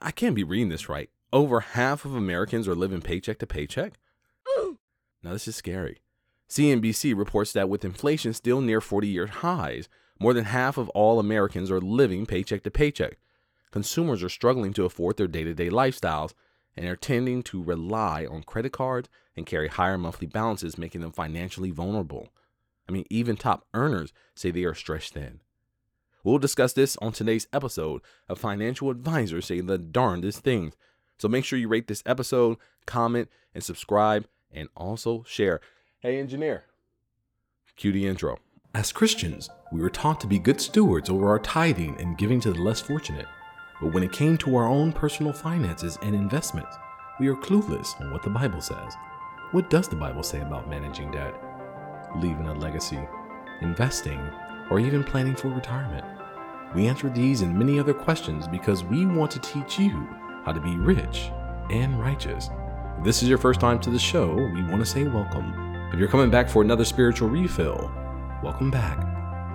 I can't be reading this right. Over half of Americans are living paycheck to paycheck. now, this is scary. CNBC reports that with inflation still near 40 year highs, more than half of all Americans are living paycheck to paycheck. Consumers are struggling to afford their day to day lifestyles and are tending to rely on credit cards and carry higher monthly balances, making them financially vulnerable. I mean, even top earners say they are stretched thin. We'll discuss this on today's episode of Financial Advisors Say the Darndest Things. So make sure you rate this episode, comment, and subscribe, and also share. Hey, engineer, cue the intro. As Christians, we were taught to be good stewards over our tithing and giving to the less fortunate. But when it came to our own personal finances and investments, we are clueless on what the Bible says. What does the Bible say about managing debt, leaving a legacy, investing, or even planning for retirement? We answer these and many other questions because we want to teach you how to be rich and righteous. If this is your first time to the show, we want to say welcome. If you're coming back for another spiritual refill, welcome back.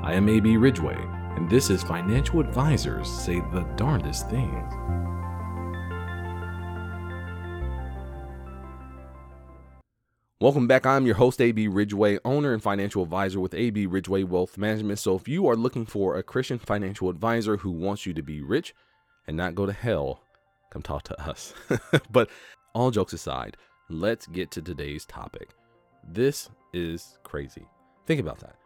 I am AB Ridgeway, and this is Financial Advisors Say the Darndest Things. Welcome back. I'm your host, AB Ridgeway, owner and financial advisor with AB Ridgeway Wealth Management. So, if you are looking for a Christian financial advisor who wants you to be rich and not go to hell, come talk to us. but all jokes aside, let's get to today's topic. This is crazy. Think about that.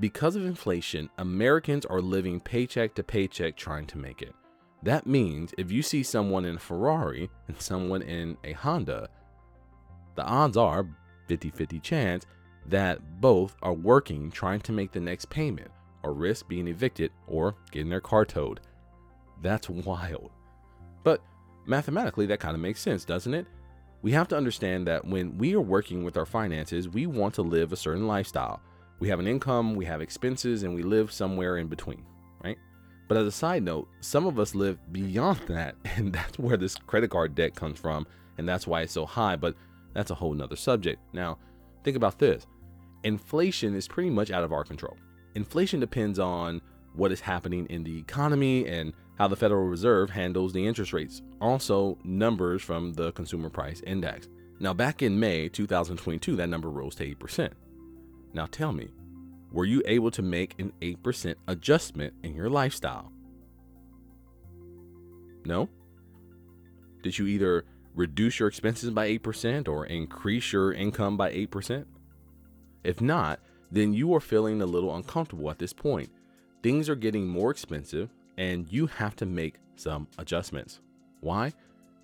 Because of inflation, Americans are living paycheck to paycheck trying to make it. That means if you see someone in a Ferrari and someone in a Honda, the odds are 50 50 chance that both are working trying to make the next payment or risk being evicted or getting their car towed. That's wild. But mathematically, that kind of makes sense, doesn't it? We have to understand that when we are working with our finances, we want to live a certain lifestyle. We have an income, we have expenses, and we live somewhere in between, right? But as a side note, some of us live beyond that, and that's where this credit card debt comes from, and that's why it's so high. But that's a whole nother subject. Now, think about this inflation is pretty much out of our control. Inflation depends on what is happening in the economy and how the Federal Reserve handles the interest rates, also numbers from the Consumer Price Index. Now, back in May 2022, that number rose to 8%. Now, tell me, were you able to make an 8% adjustment in your lifestyle? No? Did you either reduce your expenses by 8% or increase your income by 8%? If not, then you are feeling a little uncomfortable at this point. Things are getting more expensive and you have to make some adjustments. Why?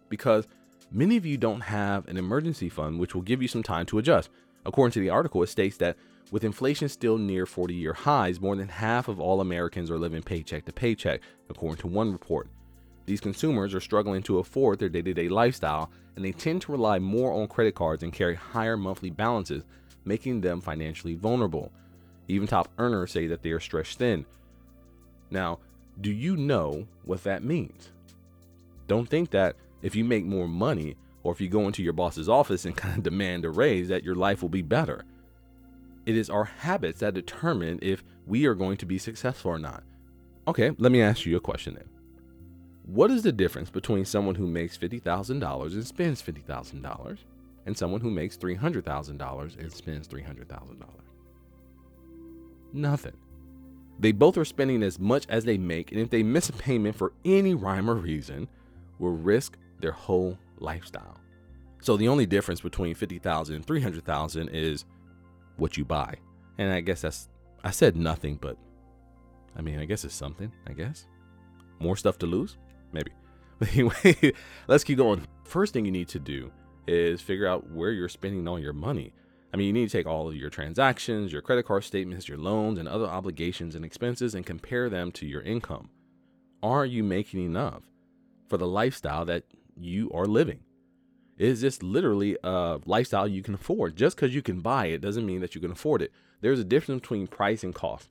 Because many of you don't have an emergency fund which will give you some time to adjust. According to the article, it states that with inflation still near 40 year highs, more than half of all Americans are living paycheck to paycheck, according to one report. These consumers are struggling to afford their day to day lifestyle, and they tend to rely more on credit cards and carry higher monthly balances, making them financially vulnerable. Even top earners say that they are stretched thin. Now, do you know what that means? Don't think that if you make more money or if you go into your boss's office and kind of demand a raise, that your life will be better. It is our habits that determine if we are going to be successful or not. Okay, let me ask you a question then. What is the difference between someone who makes $50,000 and spends $50,000 and someone who makes $300,000 and spends $300,000? Nothing. They both are spending as much as they make, and if they miss a payment for any rhyme or reason, will risk their whole lifestyle. So the only difference between 50,000 and 300,000 is what you buy. And I guess that's I said nothing, but I mean, I guess it's something, I guess. More stuff to lose? Maybe. But anyway, let's keep going. First thing you need to do is figure out where you're spending all your money. I mean, you need to take all of your transactions, your credit card statements, your loans, and other obligations and expenses and compare them to your income. Are you making enough for the lifestyle that you are living? Is this literally a lifestyle you can afford? Just because you can buy it doesn't mean that you can afford it. There's a difference between price and cost.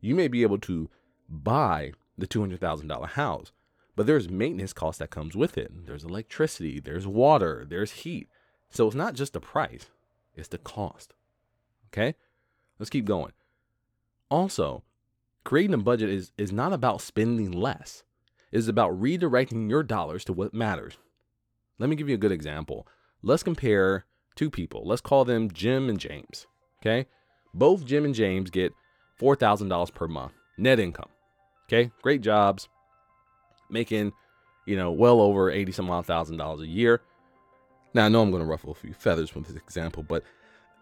You may be able to buy the $200,000 house, but there's maintenance cost that comes with it. There's electricity, there's water, there's heat. So it's not just the price, it's the cost. Okay? Let's keep going. Also, creating a budget is, is not about spending less. It's about redirecting your dollars to what matters. Let me give you a good example. Let's compare two people. Let's call them Jim and James. Okay. Both Jim and James get $4,000 per month net income. Okay. Great jobs, making, you know, well over 80 some odd thousand dollars a year. Now, I know I'm going to ruffle a few feathers with this example, but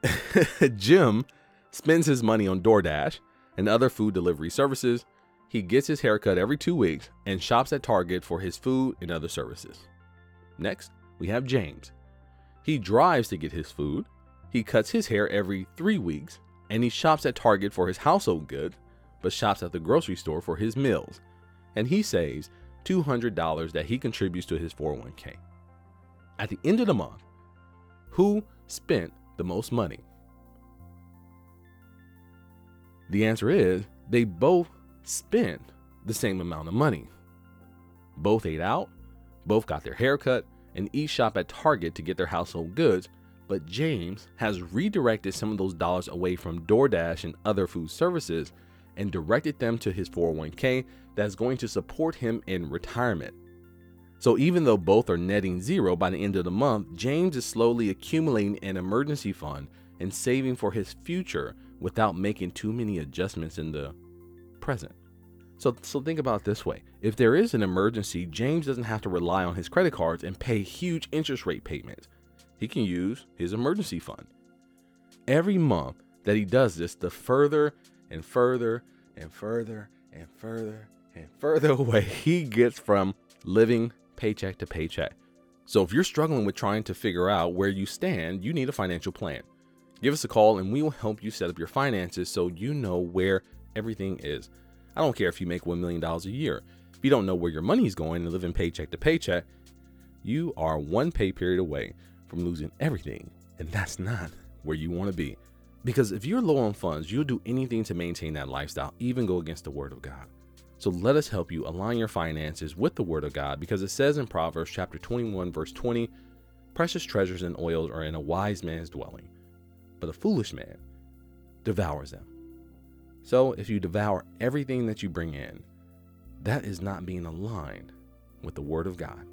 Jim spends his money on DoorDash and other food delivery services. He gets his haircut every two weeks and shops at Target for his food and other services. Next, we have James. He drives to get his food, he cuts his hair every three weeks, and he shops at Target for his household goods, but shops at the grocery store for his meals. And he saves $200 that he contributes to his 401k. At the end of the month, who spent the most money? The answer is they both spent the same amount of money. Both ate out, both got their hair cut, and each shop at Target to get their household goods, but James has redirected some of those dollars away from DoorDash and other food services and directed them to his 401k that's going to support him in retirement. So even though both are netting zero by the end of the month, James is slowly accumulating an emergency fund and saving for his future without making too many adjustments in the present. So, so think about this way. If there is an emergency, James doesn't have to rely on his credit cards and pay huge interest rate payments. He can use his emergency fund. Every month that he does this, the further and further and further and further and further away he gets from living paycheck to paycheck. So if you're struggling with trying to figure out where you stand, you need a financial plan. Give us a call and we will help you set up your finances so you know where everything is. I don't care if you make $1 million a year. If you don't know where your money is going and living paycheck to paycheck, you are one pay period away from losing everything. And that's not where you want to be. Because if you're low on funds, you'll do anything to maintain that lifestyle, even go against the word of God. So let us help you align your finances with the word of God because it says in Proverbs chapter 21 verse 20, precious treasures and oils are in a wise man's dwelling, but a foolish man devours them. So if you devour everything that you bring in, that is not being aligned with the word of God.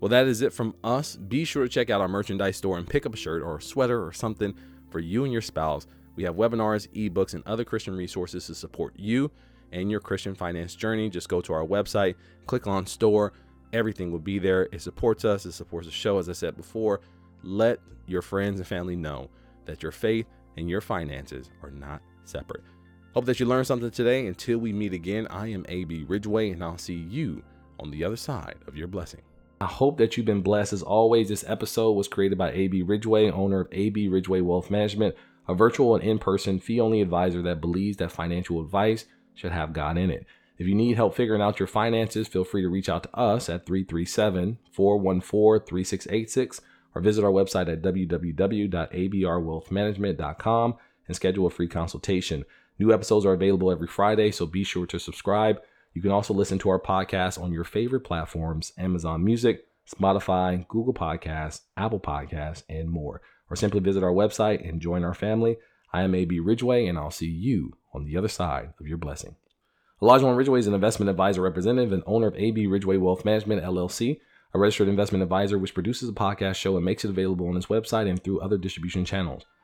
Well, that is it from us. Be sure to check out our merchandise store and pick up a shirt or a sweater or something for you and your spouse. We have webinars, ebooks, and other Christian resources to support you and your Christian finance journey. Just go to our website, click on store. Everything will be there. It supports us, it supports the show, as I said before. Let your friends and family know that your faith and your finances are not separate. Hope that you learned something today. Until we meet again, I am AB Ridgeway, and I'll see you on the other side of your blessing. I hope that you've been blessed. As always, this episode was created by AB Ridgeway, owner of AB Ridgeway Wealth Management, a virtual and in person fee only advisor that believes that financial advice should have God in it. If you need help figuring out your finances, feel free to reach out to us at 337 414 3686 or visit our website at www.abrwealthmanagement.com and schedule a free consultation. New episodes are available every Friday, so be sure to subscribe. You can also listen to our podcast on your favorite platforms Amazon Music, Spotify, Google Podcasts, Apple Podcasts, and more. Or simply visit our website and join our family. I am AB Ridgeway, and I'll see you on the other side of your blessing. Olajuwon Ridgeway is an investment advisor representative and owner of AB Ridgeway Wealth Management, LLC, a registered investment advisor which produces a podcast show and makes it available on its website and through other distribution channels.